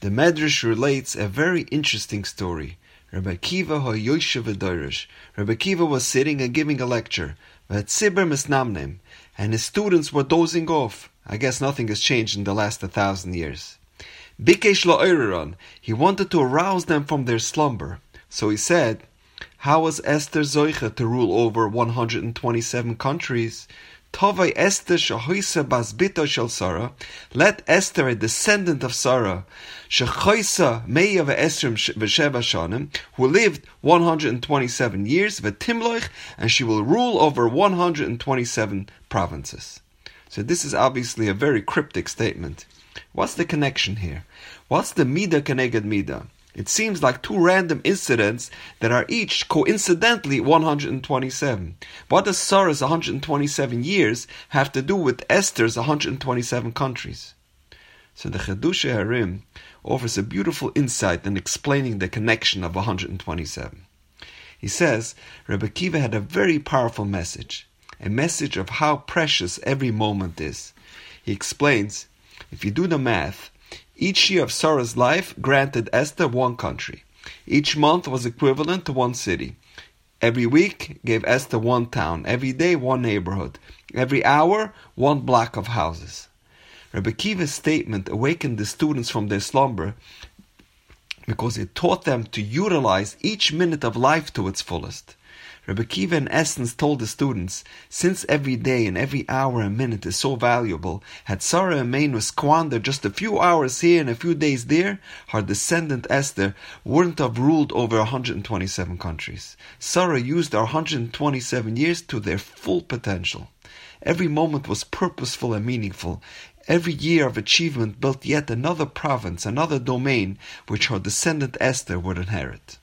The Medrash relates a very interesting story. Rabbi Kiva Hoyoshev Rabbi Kiva was sitting and giving a lecture, and his students were dozing off. I guess nothing has changed in the last thousand years. Bikesh lo he wanted to arouse them from their slumber. So he said, How was Esther Zoicha to rule over 127 countries? Tovai Esther shahoisa basbito shel Sarah. Let Esther, a descendant of Sarah, shechoisa meya ve'esrim v'sheva shanim, who lived 127 years, v'timloich, and she will rule over 127 provinces. So this is obviously a very cryptic statement. What's the connection here? What's the mida keneged mida? It seems like two random incidents that are each coincidentally 127. What does Sarah's 127 years have to do with Esther's 127 countries? So the Chiddushei HaRim offers a beautiful insight in explaining the connection of 127. He says Rebbe Kiva had a very powerful message, a message of how precious every moment is. He explains, if you do the math, each year of Sarah's life granted Esther one country. Each month was equivalent to one city. Every week gave Esther one town, every day one neighborhood, every hour one block of houses. Rebbe Kiva's statement awakened the students from their slumber because it taught them to utilize each minute of life to its fullest. Rebbe Kiva in essence told the students, since every day and every hour and minute is so valuable, had Sarah Imenu squandered just a few hours here and a few days there, her descendant Esther wouldn't have ruled over 127 countries. Sarah used her 127 years to their full potential. Every moment was purposeful and meaningful. Every year of achievement built yet another province, another domain, which her descendant Esther would inherit.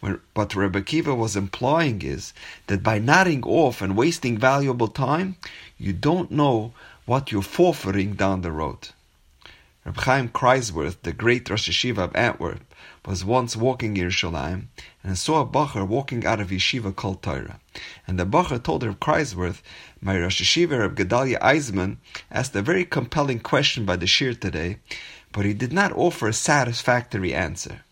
What Rebbe Kiva was implying is that by nodding off and wasting valuable time, you don't know what you're forfeiting down the road. Reb Chaim Kreiswirth, the great Rosh Yeshiva of Antwerp, was once walking in Yerushalayim and saw a bacher walking out of yeshiva Kol Torah. And the bacher told Reb Kreiswirth, my Rosh Yeshiva Reb Gedalia Eisemann asked a very compelling question by the shiur today, but he did not offer a satisfactory answer.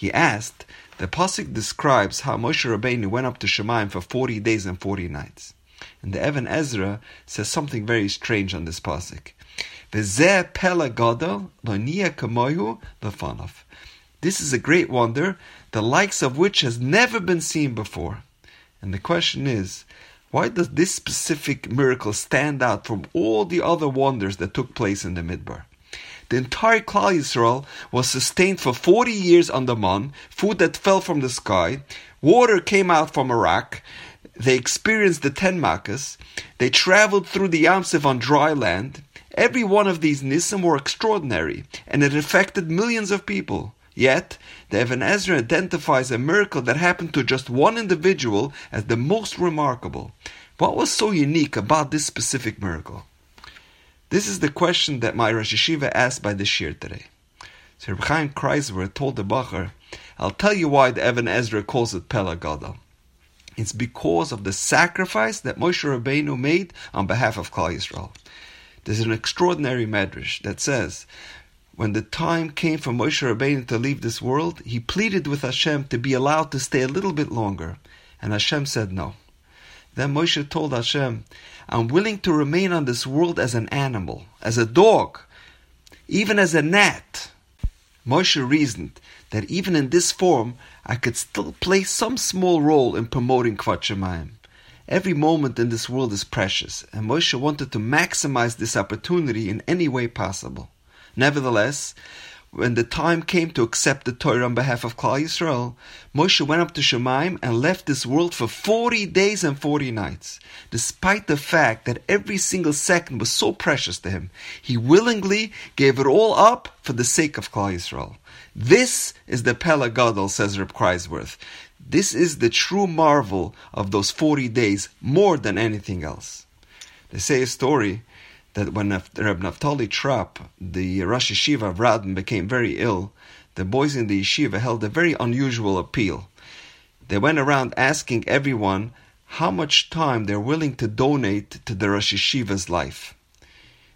He asked the pasuk describes how Moshe Rabbeinu went up to Shemaim for forty days and forty nights, and the Even Ezra says something very strange on this lefanav. This is a great wonder, the likes of which has never been seen before. And the question is, why does this specific miracle stand out from all the other wonders that took place in the Midbar? The entire Klal Yisrael was sustained for 40 years on the man, food that fell from the sky, water came out from a rock, they experienced the ten makas, they traveled through the Yam Suf on dry land. Every one of these nisim were extraordinary, and it affected millions of people. Yet, the Even Ezra identifies a miracle that happened to just one individual as the most remarkable. What was so unique about this specific miracle? This is the question that my Rosh Yeshiva asked by the Shiur today. So Reb Chaim Kreisler told the Bacher, I'll tell you why the Even Ezra calls it Pela Gadol. It's because of the sacrifice that Moshe Rabbeinu made on behalf of Klal Yisrael. There's an extraordinary medrash that says, when the time came for Moshe Rabbeinu to leave this world, he pleaded with Hashem to be allowed to stay a little bit longer, and Hashem said no. Then Moshe told Hashem, I'm willing to remain on this world as an animal, as a dog, even as a gnat. Moshe reasoned that even in this form, I could still play some small role in promoting Kvod Shemayim. Every moment in this world is precious, and Moshe wanted to maximize this opportunity in any way possible. Nevertheless, when the time came to accept the Torah on behalf of Klal Yisrael, Moshe went up to Shemaim and left this world for 40 days and 40 nights. Despite the fact that every single second was so precious to him, he willingly gave it all up for the sake of Klal Yisrael. This is the Pela Gadol, says Reb Kreiswirth. This is the true marvel of those 40 days more than anything else. They say a story that when Reb Naftali Trop, the Rosh Yeshiva of Radin, became very ill, the boys in the yeshiva held a very unusual appeal. They went around asking everyone how much time they're willing to donate to the Rosh Yeshiva's life.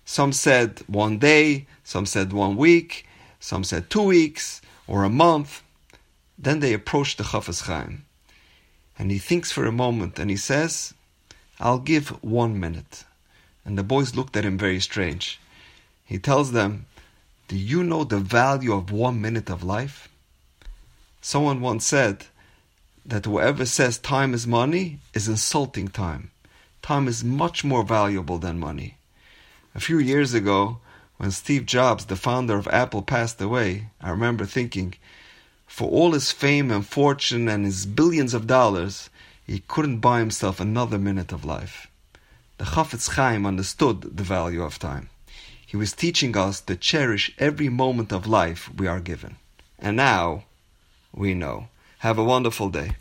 Some said one day, some said one week, some said two weeks or a month. Then they approached the Chafetz Chaim. And he thinks for a moment and he says, I'll give one minute. And the boys looked at him very strange. He tells them, Do you know the value of one minute of life? Someone once said that whoever says time is money is insulting time. Time is much more valuable than money. A few years ago, when Steve Jobs, the founder of Apple, passed away, I remember thinking, for all his fame and fortune and his billions of dollars, he couldn't buy himself another minute of life. The Chafetz Chaim understood the value of time. He was teaching us to cherish every moment of life we are given. And now, we know. Have a wonderful day.